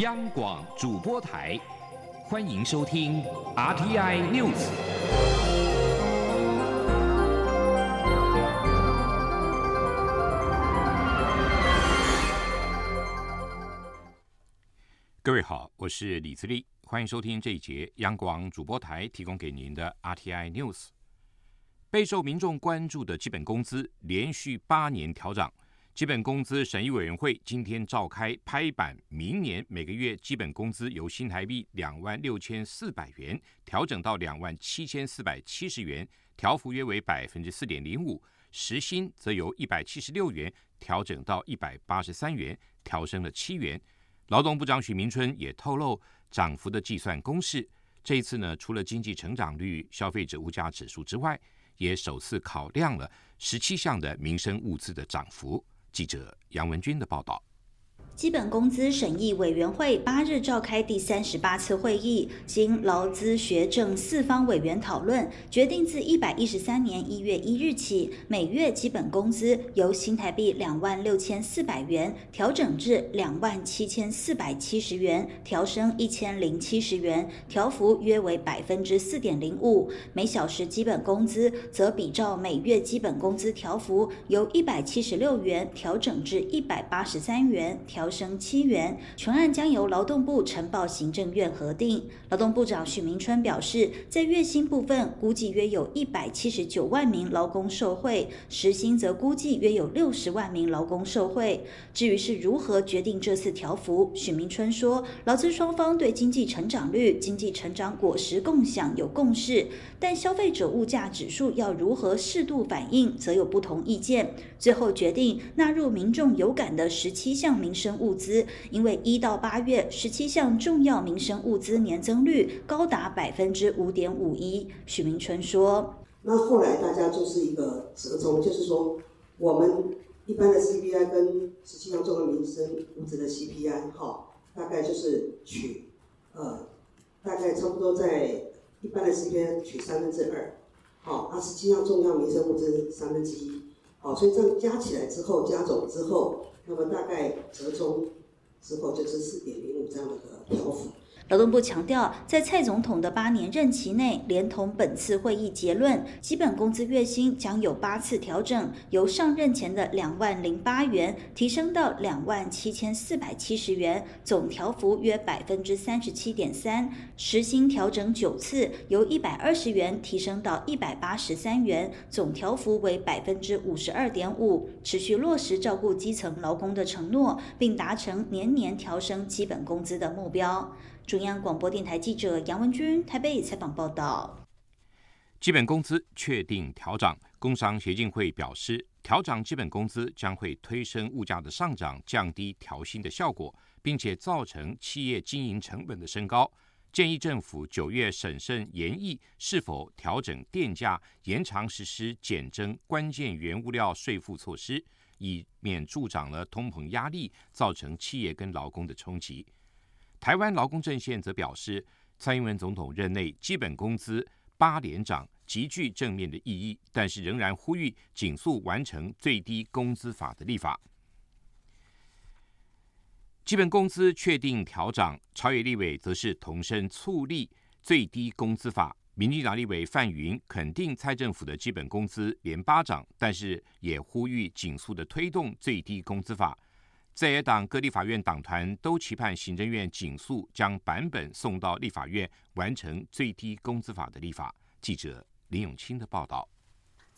央广主播台，欢迎收听 RTI News。各位好，我是李自立，欢迎收听这一节央广主播台提供给您的 RTI News。备受民众关注的基本工资连续八年调涨。基本工资审议委员会今天召开拍板，明年每个月基本工资由新台币两万六千四百元调整到两万七千四百七十元，调幅约为百分之四点零五。时薪则由一百七十六元调整到一百八十三元，调升了七元。劳动部长许明春也透露涨幅的计算公式。这一次呢，除了经济成长率、消费者物价指数之外，也首次考量了十七项的民生物资的涨幅。记者杨文军的报道。基本工资审议委员会八日召开第三十八次会议，经劳资学政四方委员讨论，决定自一百一十三年一月一日起，每月基本工资由新台币两万六千四百元调整至两万七千四百七十元，调升一千零七十元，调幅约为百分之四点零五。每小时基本工资则比照每月基本工资调幅，由一百七十六元调整至一百八十三元，调。调升七元，全案将由劳动部呈报行政院核定。劳动部长许明春表示，在月薪部分，估计约有一百七十九万名劳工受惠；时薪则估计约有六十万名劳工受惠。至于是如何决定这次调幅，许明春说，劳资双方对经济成长率、经济成长果实共享有共识，但消费者物价指数要如何适度反映，则有不同意见。最后决定纳入民众有感的十七项民生。物资，因为一到八月十七项重要民生物资年增率高达百分之五点五一。许明春说：“那后来大家就是一个折中，就是说我们一般的 CPI 跟十七项重要民生物资的 CPI，哈，大概就是取呃，大概差不多在一般的 CPI 取三分之二，好，那十七项重要民生物资三分之一，好，所以这样加起来之后，加总之后。”那么大概折中之后就是四点零五这样的一个调幅。劳动部强调，在蔡总统的八年任期内，连同本次会议结论，基本工资月薪将有八次调整，由上任前的两万零八元提升到两万七千四百七十元，总调幅约百分之三十七点三。时薪调整九次，由一百二十元提升到一百八十三元，总调幅为百分之五十二点五。持续落实照顾基层劳工的承诺，并达成年年调升基本工资的目标。中央广播电台记者杨文君台北采访报道：基本工资确定调涨，工商协进会表示，调涨基本工资将会推升物价的上涨，降低调薪的效果，并且造成企业经营成本的升高。建议政府九月审慎研议是否调整电价，延长实施减征关键原物料税负措施，以免助长了通膨压力，造成企业跟劳工的冲击。台湾劳工阵线则表示，蔡英文总统任内基本工资八连涨，极具正面的意义，但是仍然呼吁紧速完成最低工资法的立法。基本工资确定调涨，朝野立委则是同声促立最低工资法。民进党立委范云肯定蔡政府的基本工资连八涨，但是也呼吁紧速的推动最低工资法。在野党各立法院党团都期盼行政院紧速将版本送到立法院，完成最低工资法的立法。记者林永清的报道。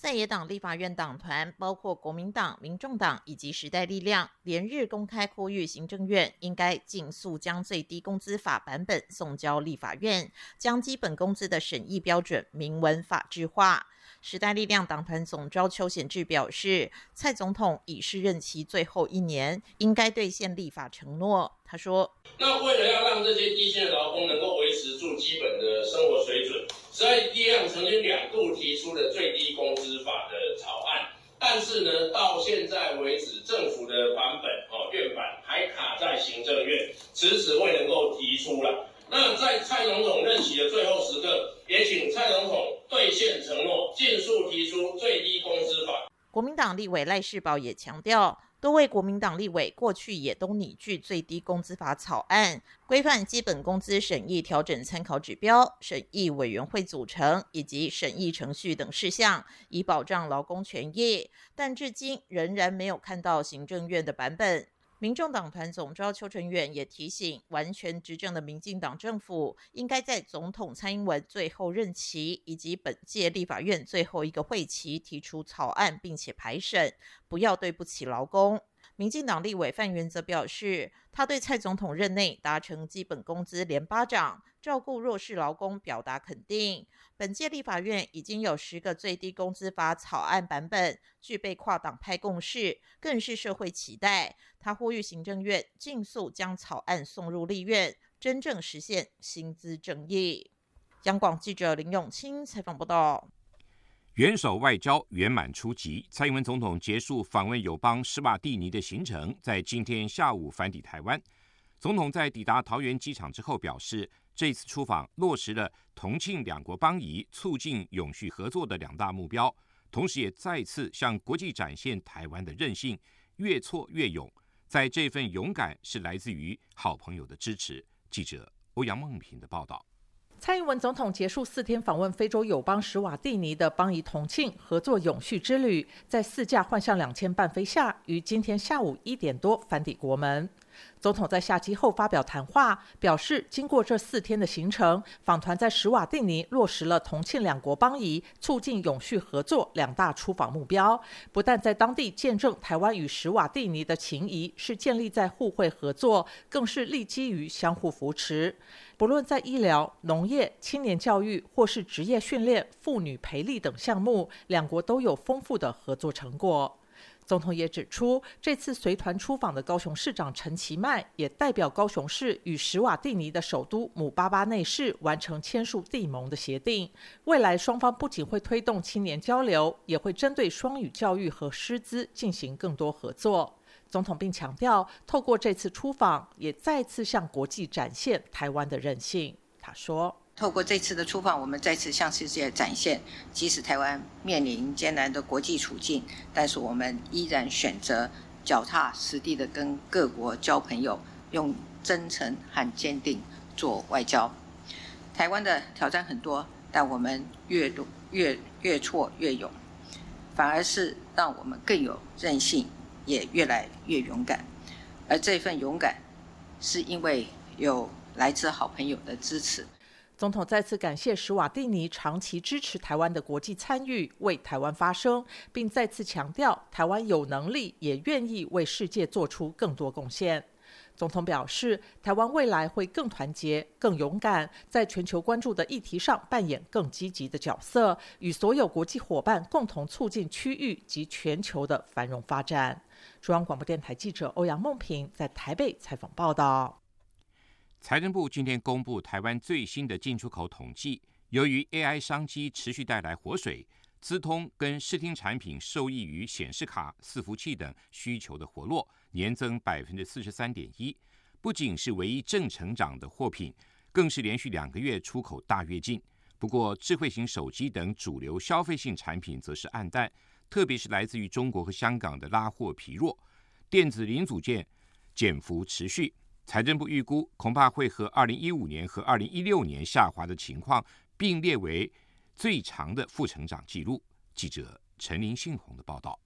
在野党立法院党团，包括国民党、民众党以及时代力量，连日公开呼吁行政院应该尽速将最低工资法版本送交立法院，将基本工资的审议标准明文法制化。时代力量党团总召邱显志表示，蔡总统已是任期最后一年，应该兑现立法承诺。他说：“那为了要让这些低薪的劳工能够维持住基本的生活水准，时代力量曾经两度提出了最低工资法的草案，但是呢，到现在为止，政府的版本哦院版还卡在行政院，迟迟未能够提出了。那在蔡总统任期的最后时刻，也请蔡总统。”兑现承诺，尽速提出最低工资法。国民党立委赖世宝也强调，多位国民党立委过去也都拟具最低工资法草案，规范基本工资审议调整参考指标、审议委员会组成以及审议程序等事项，以保障劳工权益。但至今仍然没有看到行政院的版本。民众党团总召邱成远也提醒，完全执政的民进党政府应该在总统蔡英文最后任期以及本届立法院最后一个会期提出草案，并且排审，不要对不起劳工。民进党立委范元则表示，他对蔡总统任内达成基本工资连巴掌、照顾弱势劳工表达肯定。本届立法院已经有十个最低工资法草案版本具备跨党派共识，更是社会期待。他呼吁行政院尽速将草案送入立院，真正实现薪资正义。央广记者林永清采访报道。元首外交圆满出击，蔡英文总统结束访问友邦施瓦蒂尼的行程，在今天下午返抵台湾。总统在抵达桃园机场之后表示，这次出访落实了同庆两国邦谊、促进永续合作的两大目标，同时也再次向国际展现台湾的韧性，越挫越勇。在这份勇敢是来自于好朋友的支持。记者欧阳梦平的报道。蔡英文总统结束四天访问非洲友邦史瓦蒂尼的邦谊同庆合作永续之旅，在四架幻象两千伴飞下，于今天下午一点多返抵国门。总统在下机后发表谈话，表示经过这四天的行程，访团在史瓦蒂尼落实了同庆两国邦谊、促进永续合作两大出访目标。不但在当地见证台湾与史瓦蒂尼的情谊是建立在互惠合作，更是立基于相互扶持。不论在医疗、农业、青年教育，或是职业训练、妇女培力等项目，两国都有丰富的合作成果。总统也指出，这次随团出访的高雄市长陈其迈也代表高雄市与史瓦蒂尼的首都姆巴巴内市完成签署地盟的协定。未来双方不仅会推动青年交流，也会针对双语教育和师资进行更多合作。总统并强调，透过这次出访，也再次向国际展现台湾的韧性。他说。透过这次的出访，我们再次向世界展现，即使台湾面临艰难的国际处境，但是我们依然选择脚踏实地的跟各国交朋友，用真诚和坚定做外交。台湾的挑战很多，但我们越越越挫越勇，反而是让我们更有韧性，也越来越勇敢。而这份勇敢，是因为有来自好朋友的支持。总统再次感谢史瓦蒂尼长期支持台湾的国际参与，为台湾发声，并再次强调台湾有能力也愿意为世界做出更多贡献。总统表示，台湾未来会更团结、更勇敢，在全球关注的议题上扮演更积极的角色，与所有国际伙伴共同促进区域及全球的繁荣发展。中央广播电台记者欧阳梦平在台北采访报道。财政部今天公布台湾最新的进出口统计，由于 AI 商机持续带来活水，资通跟视听产品受益于显示卡、伺服器等需求的活络，年增百分之四十三点一。不仅是唯一正成长的货品，更是连续两个月出口大跃进。不过，智慧型手机等主流消费性产品则是暗淡，特别是来自于中国和香港的拉货疲弱，电子零组件减幅持续。财政部预估，恐怕会和二零一五年和二零一六年下滑的情况并列为最长的负成长记录。记者陈林信宏的报道。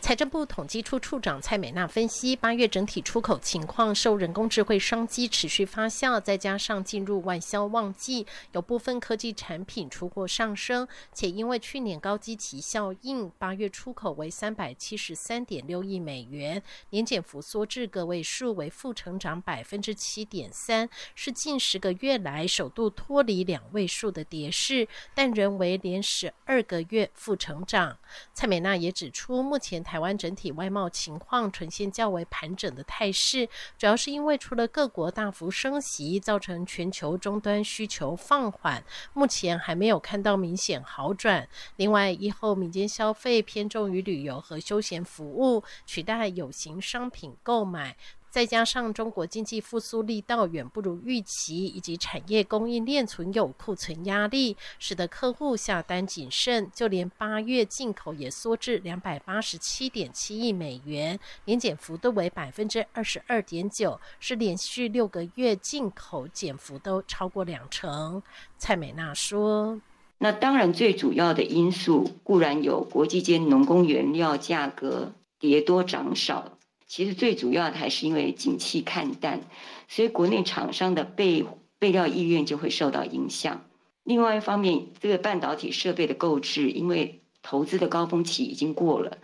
财政部统计处处长蔡美娜分析，八月整体出口情况受人工智慧商机持续发酵，再加上进入外销旺季，有部分科技产品出货上升，且因为去年高基期效应，八月出口为三百七十三点六亿美元，年减幅缩至个位数，为负成长百分之七点三，是近十个月来首度脱离两位数的跌势，但仍为连十二个月负成长。蔡美娜也指出，目前台湾整体外贸情况呈现较为盘整的态势，主要是因为除了各国大幅升息，造成全球终端需求放缓，目前还没有看到明显好转。另外，以后民间消费偏重于旅游和休闲服务，取代有形商品购买。再加上中国经济复苏力道远不如预期，以及产业供应链存有库存压力，使得客户下单谨慎。就连八月进口也缩至两百八十七点七亿美元，年减幅度为百分之二十二点九，是连续六个月进口减幅都超过两成。蔡美娜说：“那当然，最主要的因素固然有国际间农工原料价格跌多涨少。”其实最主要的还是因为景气看淡，所以国内厂商的备备料意愿就会受到影响。另外一方面，这个半导体设备的购置，因为投资的高峰期已经过了，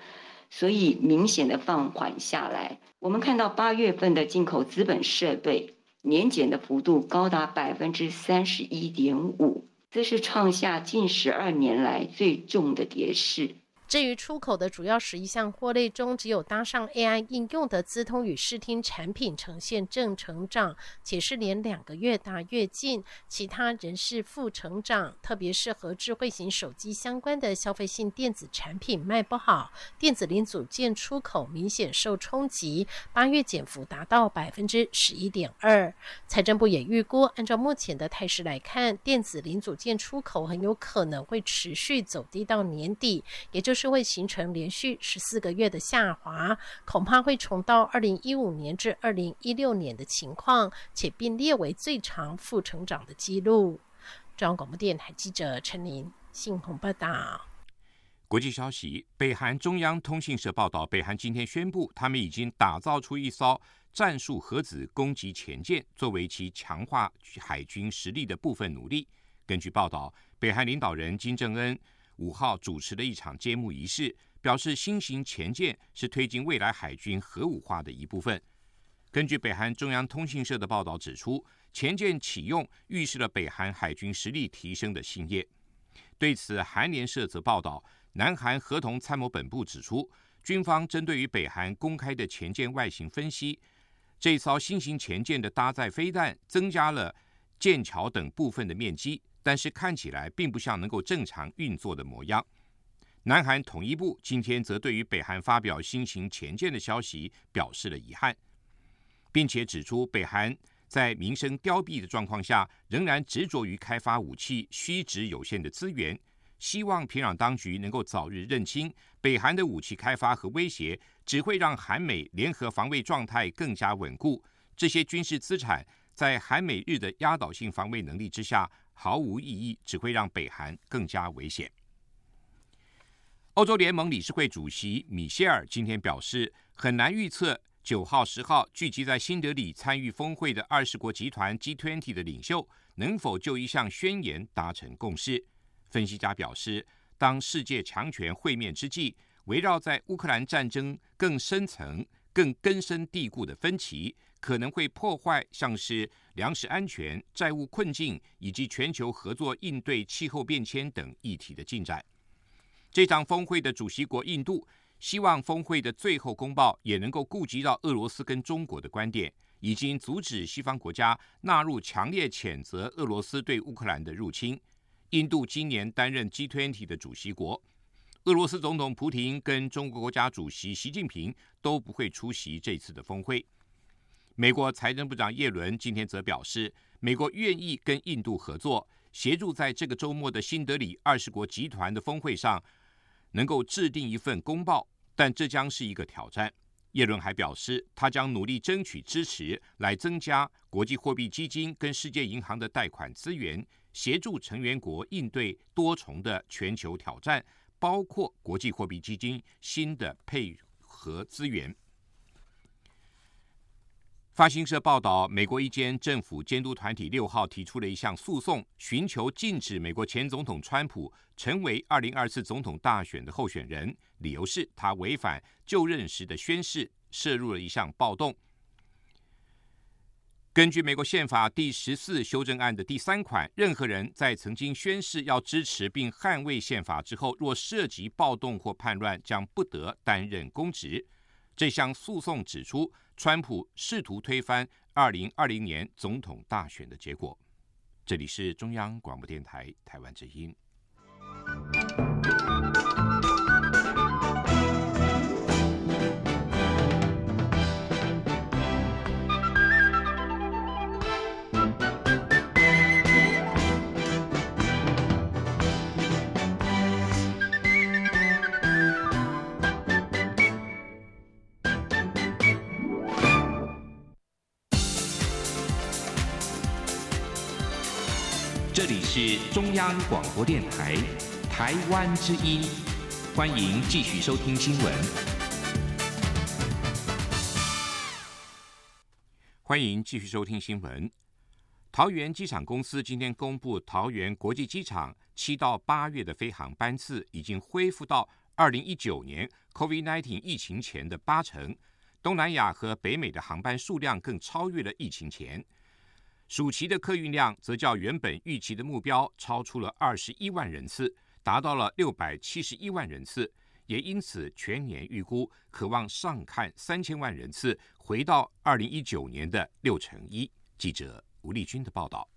所以明显的放缓下来。我们看到八月份的进口资本设备年减的幅度高达百分之三十一点五，这是创下近十二年来最重的跌势。至于出口的主要十一项货类中，只有搭上 AI 应用的资通与视听产品呈现正成长，且是连两个月大跃进，其他仍是负成长。特别是和智慧型手机相关的消费性电子产品卖不好，电子零组件出口明显受冲击，八月减幅达到百分之十一点二。财政部也预估，按照目前的态势来看，电子零组件出口很有可能会持续走低到年底，也就。是会形成连续十四个月的下滑，恐怕会重到二零一五年至二零一六年的情况，且并列为最长负成长的记录。中央广播电台记者陈琳信鸿报道。国际消息：北韩中央通信社报道，北韩今天宣布，他们已经打造出一艘战术核子攻击潜舰，作为其强化海军实力的部分努力。根据报道，北韩领导人金正恩。五号主持的一场揭幕仪式，表示新型潜舰是推进未来海军核武化的一部分。根据北韩中央通信社的报道指出，潜舰启用预示了北韩海军实力提升的新业。对此，韩联社则报道，南韩合同参谋本部指出，军方针对于北韩公开的潜舰外形分析，这艘新型潜舰的搭载飞弹增加了舰桥等部分的面积。但是看起来并不像能够正常运作的模样。南韩统一部今天则对于北韩发表新型潜舰的消息表示了遗憾，并且指出北韩在民生凋敝的状况下，仍然执着于开发武器虚值有限的资源，希望平壤当局能够早日认清北韩的武器开发和威胁只会让韩美联合防卫状态更加稳固，这些军事资产在韩美日的压倒性防卫能力之下。毫无意义，只会让北韩更加危险。欧洲联盟理事会主席米歇尔今天表示，很难预测九号、十号聚集在新德里参与峰会的二十国集团 G20 的领袖能否就一项宣言达成共识。分析家表示，当世界强权会面之际，围绕在乌克兰战争更深层、更根深蒂固的分歧。可能会破坏像是粮食安全、债务困境以及全球合作应对气候变迁等议题的进展。这场峰会的主席国印度希望峰会的最后公报也能够顾及到俄罗斯跟中国的观点，已经阻止西方国家纳入强烈谴责俄罗斯对乌克兰的入侵。印度今年担任 G20 的主席国，俄罗斯总统普京跟中国国家主席习近平都不会出席这次的峰会。美国财政部长耶伦今天则表示，美国愿意跟印度合作，协助在这个周末的新德里二十国集团的峰会上能够制定一份公报，但这将是一个挑战。耶伦还表示，他将努力争取支持，来增加国际货币基金跟世界银行的贷款资源，协助成员国应对多重的全球挑战，包括国际货币基金新的配合资源。法新社报道，美国一间政府监督团体六号提出了一项诉讼，寻求禁止美国前总统川普成为二零二四总统大选的候选人，理由是他违反就任时的宣誓，涉入了一项暴动。根据美国宪法第十四修正案的第三款，任何人在曾经宣誓要支持并捍卫宪法之后，若涉及暴动或叛乱，将不得担任公职。这项诉讼指出。川普试图推翻二零二零年总统大选的结果。这里是中央广播电台台湾之音。这里是中央广播电台台湾之音，欢迎继续收听新闻。欢迎继续收听新闻。桃园机场公司今天公布，桃园国际机场七到八月的飞航班次已经恢复到二零一九年 COVID-19 疫情前的八成，东南亚和北美的航班数量更超越了疫情前。暑期的客运量则较原本预期的目标超出了二十一万人次，达到了六百七十一万人次，也因此全年预估渴望上看三千万人次，回到二零一九年的六成一。记者吴丽君的报道。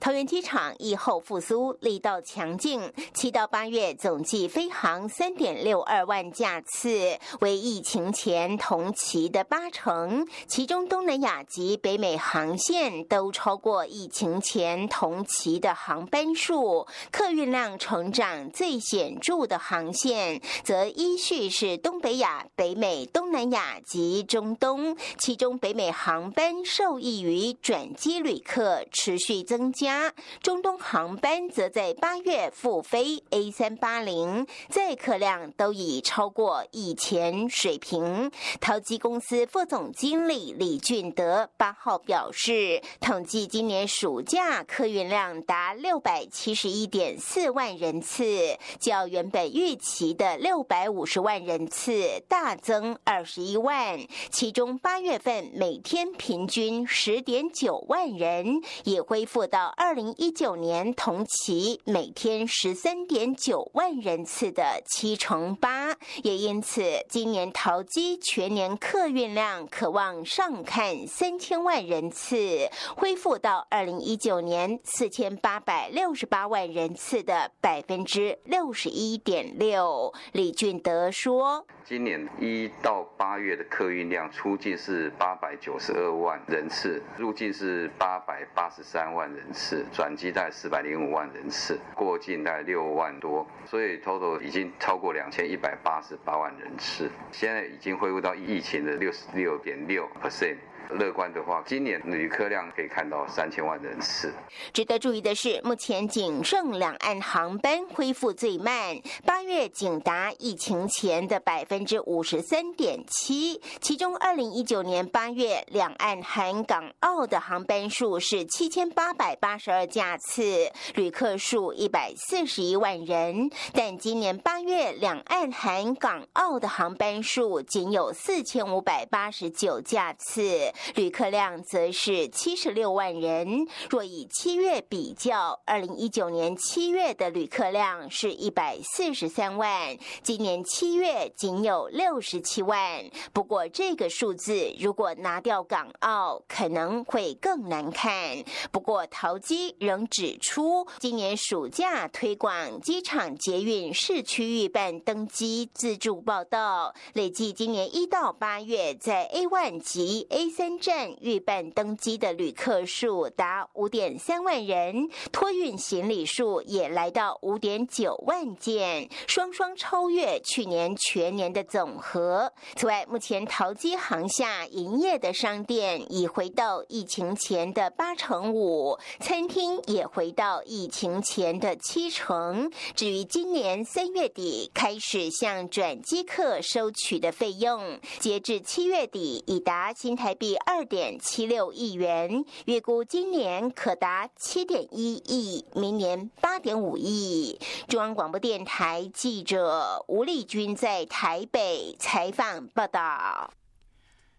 桃园机场疫后复苏力道强劲，七到八月总计飞航三点六二万架次，为疫情前同期的八成。其中东南亚及北美航线都超过疫情前同期的航班数，客运量成长最显著的航线，则依序是东北亚、北美、东南亚及中东。其中北美航班受益于转机旅客持续增。增加，中东航班则在八月复飞 A 三八零，载客量都已超过以前水平。淘机公司副总经理李俊德八号表示，统计今年暑假客运量达六百七十一点四万人次，较原本预期的六百五十万人次大增二十一万，其中八月份每天平均十点九万人，也恢复。到二零一九年同期每天十三点九万人次的七成八，也因此今年淘机全年客运量可望上看三千万人次，恢复到二零一九年四千八百六十八万人次的百分之六十一点六。李俊德说。今年一到八月的客运量出境是八百九十二万人次，入境是八百八十三万人次，转机在四百零五万人次，过境在六万多，所以 total 已经超过两千一百八十八万人次，现在已经恢复到疫情的六十六点六 percent。乐观的话，今年旅客量可以看到三千万人次。值得注意的是，目前仅剩两岸航班恢复最慢，八月仅达疫情前的百分之五十三点七。其中，二零一九年八月两岸含港澳的航班数是七千八百八十二架次，旅客数一百四十一万人。但今年八月两岸含港澳的航班数仅有四千五百八十九架次。旅客量则是七十六万人。若以七月比较，二零一九年七月的旅客量是一百四十三万，今年七月仅有六十七万。不过，这个数字如果拿掉港澳，可能会更难看。不过，陶机仍指出，今年暑假推广机场捷运市区域办登机自助报到，累计今年一到八月在 A one 及 A 三。站预办登机的旅客数达五点三万人，托运行李数也来到五点九万件，双双超越去年全年的总和。此外，目前淘机航厦营业的商店已回到疫情前的八成五，餐厅也回到疫情前的七成。至于今年三月底开始向转机客收取的费用，截至七月底已达新台币。二点七六亿元，预估今年可达七点一亿，明年八点五亿。中央广播电台记者吴丽君在台北采访报道。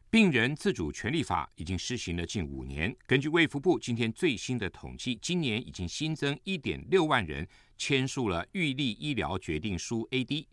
病人自主权利法已经施行了近五年，根据卫福部今天最新的统计，今年已经新增一点六万人签署了预立医疗决定书 （AD），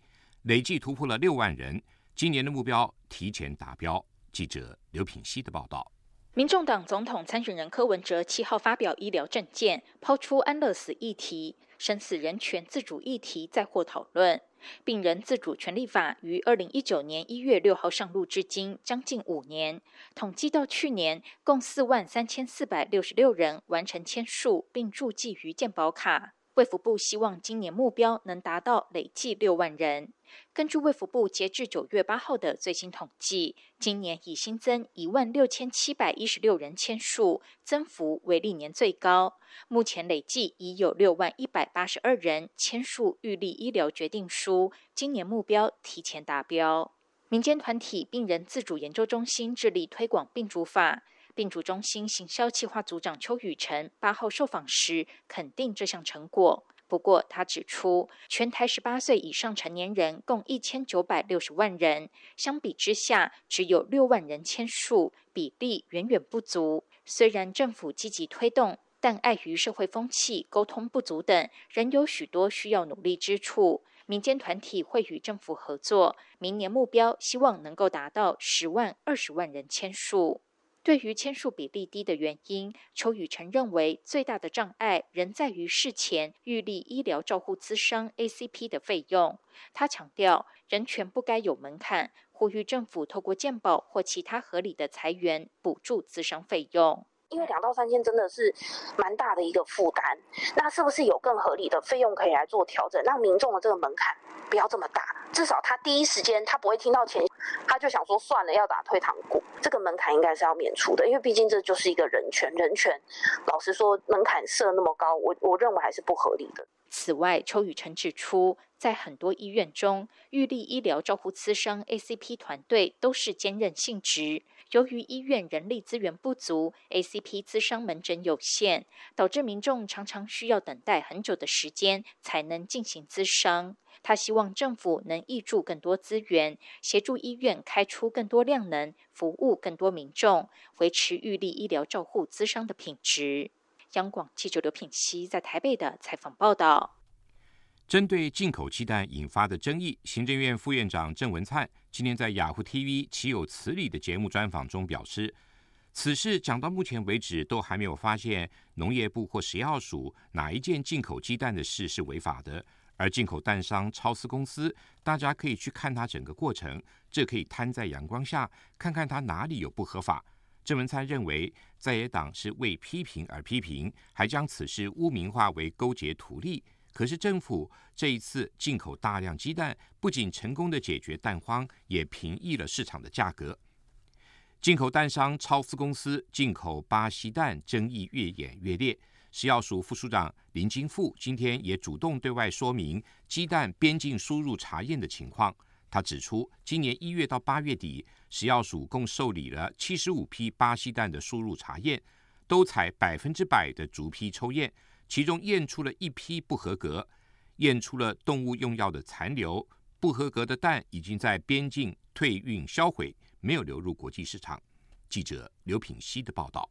累计突破了六万人。今年的目标提前达标。记者刘品希的报道：民众党总统参选人柯文哲七号发表医疗政见，抛出安乐死议题、生死人权自主议题再获讨论。病人自主权利法于二零一九年一月六号上路，至今将近五年。统计到去年，共四万三千四百六十六人完成签署并注记于健保卡。卫福部希望今年目标能达到累计六万人。根据卫福部截至九月八号的最新统计，今年已新增一万六千七百一十六人签署，增幅为历年最高。目前累计已有六万一百八十二人签署预立医疗决定书，今年目标提前达标。民间团体病人自主研究中心致力推广病主法。病主中心行销企划组长邱雨辰八号受访时肯定这项成果，不过他指出，全台十八岁以上成年人共一千九百六十万人，相比之下只有六万人签署，比例远远不足。虽然政府积极推动，但碍于社会风气、沟通不足等，仍有许多需要努力之处。民间团体会与政府合作，明年目标希望能够达到十万、二十万人签署。对于签署比例低的原因，邱宇辰认为最大的障碍仍在于事前预立医疗照护资商 ACP 的费用。他强调，人权不该有门槛，呼吁政府透过健保或其他合理的裁员补助资生费用。因为两到三千真的是蛮大的一个负担，那是不是有更合理的费用可以来做调整，让民众的这个门槛不要这么大？至少他第一时间他不会听到钱，他就想说算了，要打退堂鼓。这个门槛应该是要免除的，因为毕竟这就是一个人权。人权，老实说，门槛设那么高，我我认为还是不合理的。此外，邱宇辰指出，在很多医院中，预立医疗照护资商 ACP 团队都是兼任性质。由于医院人力资源不足，ACP 资商门诊有限，导致民众常常需要等待很久的时间才能进行资商。他希望政府能挹注更多资源，协助医院开出更多量能，服务更多民众，维持预立医疗照护资商的品质。央广记者刘品熙在台北的采访报道。针对进口鸡蛋引发的争议，行政院副院长郑文灿今天在雅虎 TV《岂有此理》的节目专访中表示，此事讲到目前为止都还没有发现农业部或食药署哪一件进口鸡蛋的事是违法的。而进口蛋商超思公司，大家可以去看它整个过程，这可以摊在阳光下，看看它哪里有不合法。郑文灿认为，在野党是为批评而批评，还将此事污名化为勾结图利。可是政府这一次进口大量鸡蛋，不仅成功的解决蛋荒，也平抑了市场的价格。进口蛋商超思公司进口巴西蛋争议越演越烈。食药署副署长林金富今天也主动对外说明鸡蛋边境输入查验的情况。他指出，今年一月到八月底，食药署共受理了七十五批巴西蛋的输入查验，都采百分之百的逐批抽验，其中验出了一批不合格，验出了动物用药的残留。不合格的蛋已经在边境退运销毁，没有流入国际市场。记者刘品希的报道。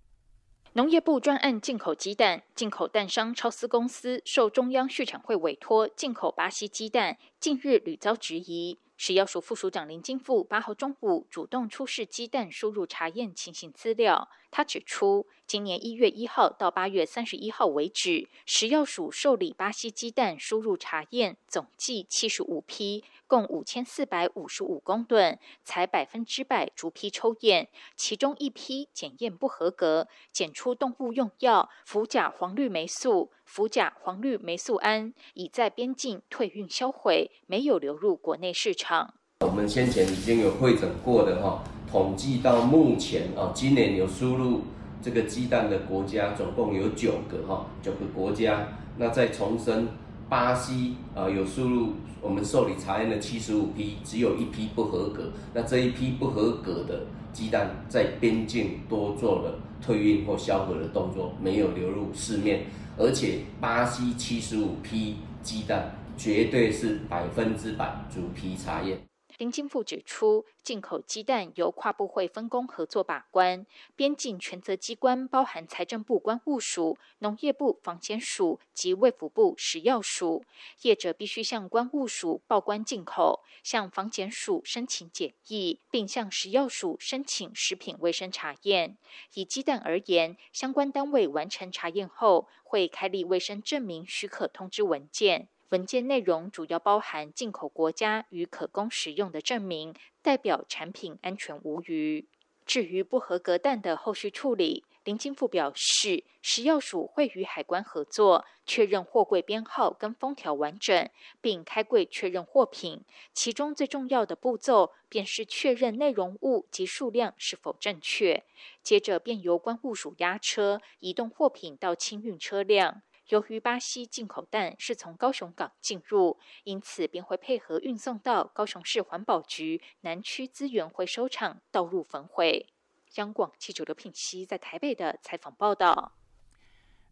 农业部专案进口鸡蛋，进口蛋商超思公司受中央畜产会委托进口巴西鸡蛋，近日屡遭质疑。食药署副署长林金富八号中午主动出示鸡蛋输入查验情形资料，他指出，今年一月一号到八月三十一号为止，食药署受理巴西鸡蛋输入查验总计七十五批。共五千四百五十五公吨，采百分之百逐批抽验，其中一批检验不合格，检出动物用药氟甲黄氯霉素、氟甲黄氯霉素胺，已在边境退运销毁，没有流入国内市场。我们先前已经有会诊过的哈，统计到目前啊，今年有输入这个鸡蛋的国家总共有九个哈，九个国家。那再重申，巴西啊有输入。我们受理查验的七十五批，只有一批不合格。那这一批不合格的鸡蛋，在边境多做了退运或销毁的动作，没有流入市面。而且巴西七十五批鸡蛋，绝对是百分之百主批查验。林金富指出，进口鸡蛋由跨部会分工合作把关，边境权责机关包含财政部关务署、农业部防检署及卫福部食药署。业者必须向关务署报关进口，向防检署申请检疫，并向食药署申请食品卫生查验。以鸡蛋而言，相关单位完成查验后，会开立卫生证明许可通知文件。文件内容主要包含进口国家与可供使用的证明，代表产品安全无虞。至于不合格蛋的后续处理，林金富表示，食药署会与海关合作，确认货柜编号跟封条完整，并开柜确认货品。其中最重要的步骤，便是确认内容物及数量是否正确。接着便由关务署押车移动货品到清运车辆。由于巴西进口蛋是从高雄港进入，因此便会配合运送到高雄市环保局南区资源回收厂倒入焚毁。央广记者刘品熙在台北的采访报道：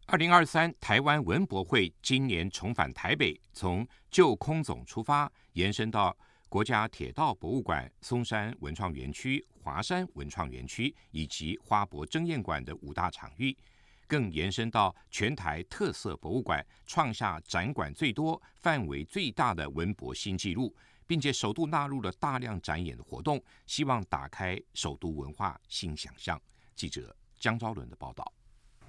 二零二三台湾文博会今年重返台北，从旧空总出发，延伸到国家铁道博物馆、松山文创园区、华山文创园区以及花博争艳馆的五大场域，更延伸到全台特色博物馆，创下展馆最多、范围最大的文博新纪录。并且首度纳入了大量展演的活动，希望打开首都文化新想象。记者江昭伦的报道。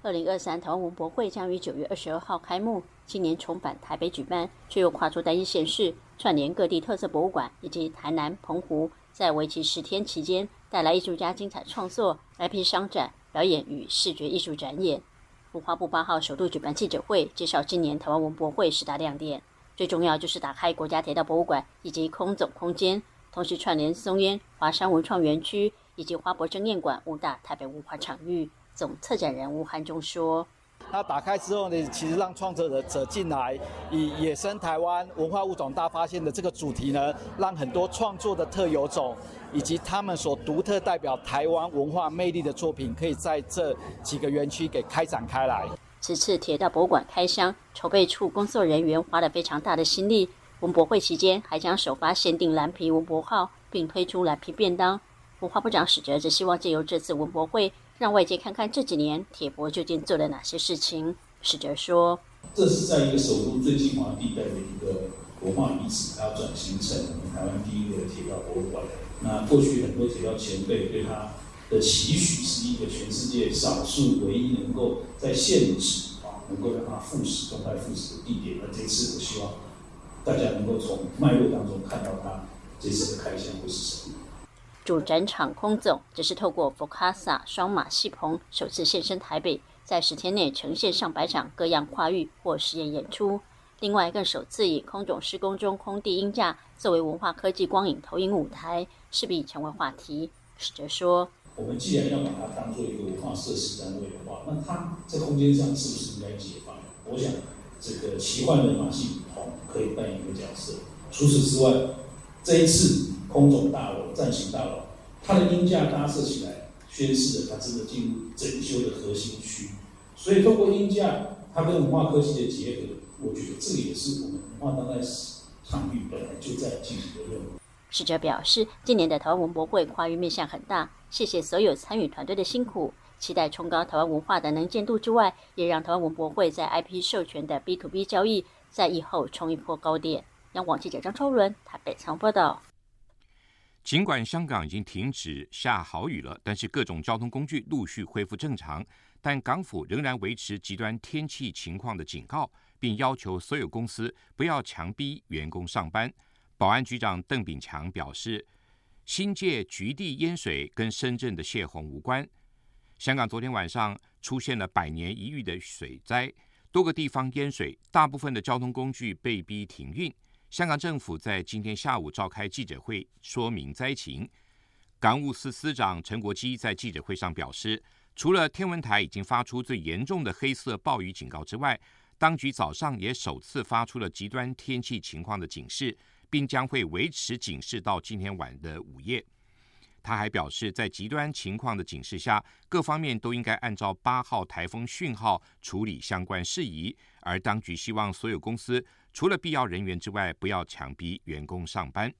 二零二三台湾文博会将于九月二十二号开幕，今年重返台北举办，却又跨出单一县市，串联各地特色博物馆以及台南、澎湖，在为期十天期间，带来艺术家精彩创作、IP 商展、表演与视觉艺术展演。文化部八号首度举办记者会，介绍今年台湾文博会十大亮点。最重要就是打开国家铁道博物馆以及空总空间，同时串联松烟、华山文创园区以及花博争艳馆五大台北文化场域。总策展人吴汉中说：“那打开之后呢，其实让创作者进来，以野生台湾文化物种大发现的这个主题呢，让很多创作的特有种以及他们所独特代表台湾文化魅力的作品，可以在这几个园区给开展开来。”此次铁道博物馆开箱，筹备处工作人员花了非常大的心力。文博会期间，还将首发限定蓝皮文博号，并推出蓝皮便当。文化部长史哲则希望借由这次文博会，让外界看看这几年铁博究竟做了哪些事情。史哲说：“这是在一个首都最精华地带的一个文化遗址，它要转型成我们台湾第一个铁道博物馆。那过去很多铁道前辈对他。”的期许是一个全世界少数唯一能够在现址啊，能够让他复驶、动态复驶的地点。而这次，我希望大家能够从脉络当中看到他这次的开箱会是什么。主展场空总只是透过佛卡萨双马戏棚首次现身台北，在十天内呈现上百场各样跨域或实验演出。另外，更首次以空总施工中空地音架作为文化科技光影投影舞台，势必成为话题。史哲说。我们既然要把它当做一个文化设施单位的话，那它在空间上是不是应该解放？我想，这个奇幻的马戏棚可以扮演一个角色。除此之外，这一次空总大楼、战型大楼，它的音架搭设起来，宣示了它真的进入整修的核心区。所以，透过音架，它跟文化科技的结合，我觉得这也是我们文化当代史场域本来就在进行的任务。使者表示，今年的台湾文博会跨域面向很大。谢谢所有参与团队的辛苦，期待冲高台湾文化的能见度之外，也让台湾文博会在 IP 授权的 B to B 交易在以后冲一波高点。央广记者张超伦台北仓报道。尽管香港已经停止下好雨了，但是各种交通工具陆续恢复正常，但港府仍然维持极端天气情况的警告，并要求所有公司不要强逼员工上班。保安局长邓炳强表示。新界局地淹水跟深圳的泄洪无关。香港昨天晚上出现了百年一遇的水灾，多个地方淹水，大部分的交通工具被逼停运。香港政府在今天下午召开记者会说明灾情。港务司司长陈国基在记者会上表示，除了天文台已经发出最严重的黑色暴雨警告之外，当局早上也首次发出了极端天气情况的警示。并将会维持警示到今天晚的午夜。他还表示，在极端情况的警示下，各方面都应该按照八号台风讯号处理相关事宜。而当局希望所有公司除了必要人员之外，不要强逼员工上班。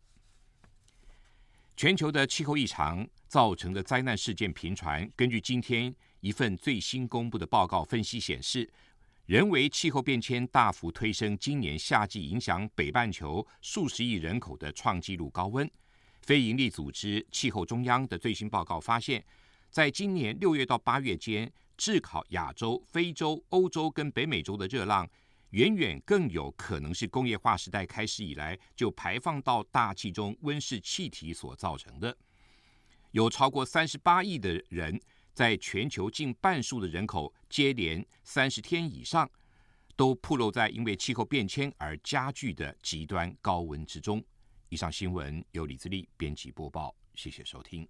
全球的气候异常造成的灾难事件频传。根据今天一份最新公布的报告分析显示。人为气候变迁大幅推升今年夏季影响北半球数十亿人口的创纪录高温。非营利组织气候中央的最新报告发现，在今年六月到八月间，炙烤亚洲、非洲、欧洲跟北美洲的热浪，远远更有可能是工业化时代开始以来就排放到大气中温室气体所造成的。有超过三十八亿的人，在全球近半数的人口接连三十天以上，都暴露在因为气候变迁而加剧的极端高温之中。以上新闻由李自力编辑播报，谢谢收听。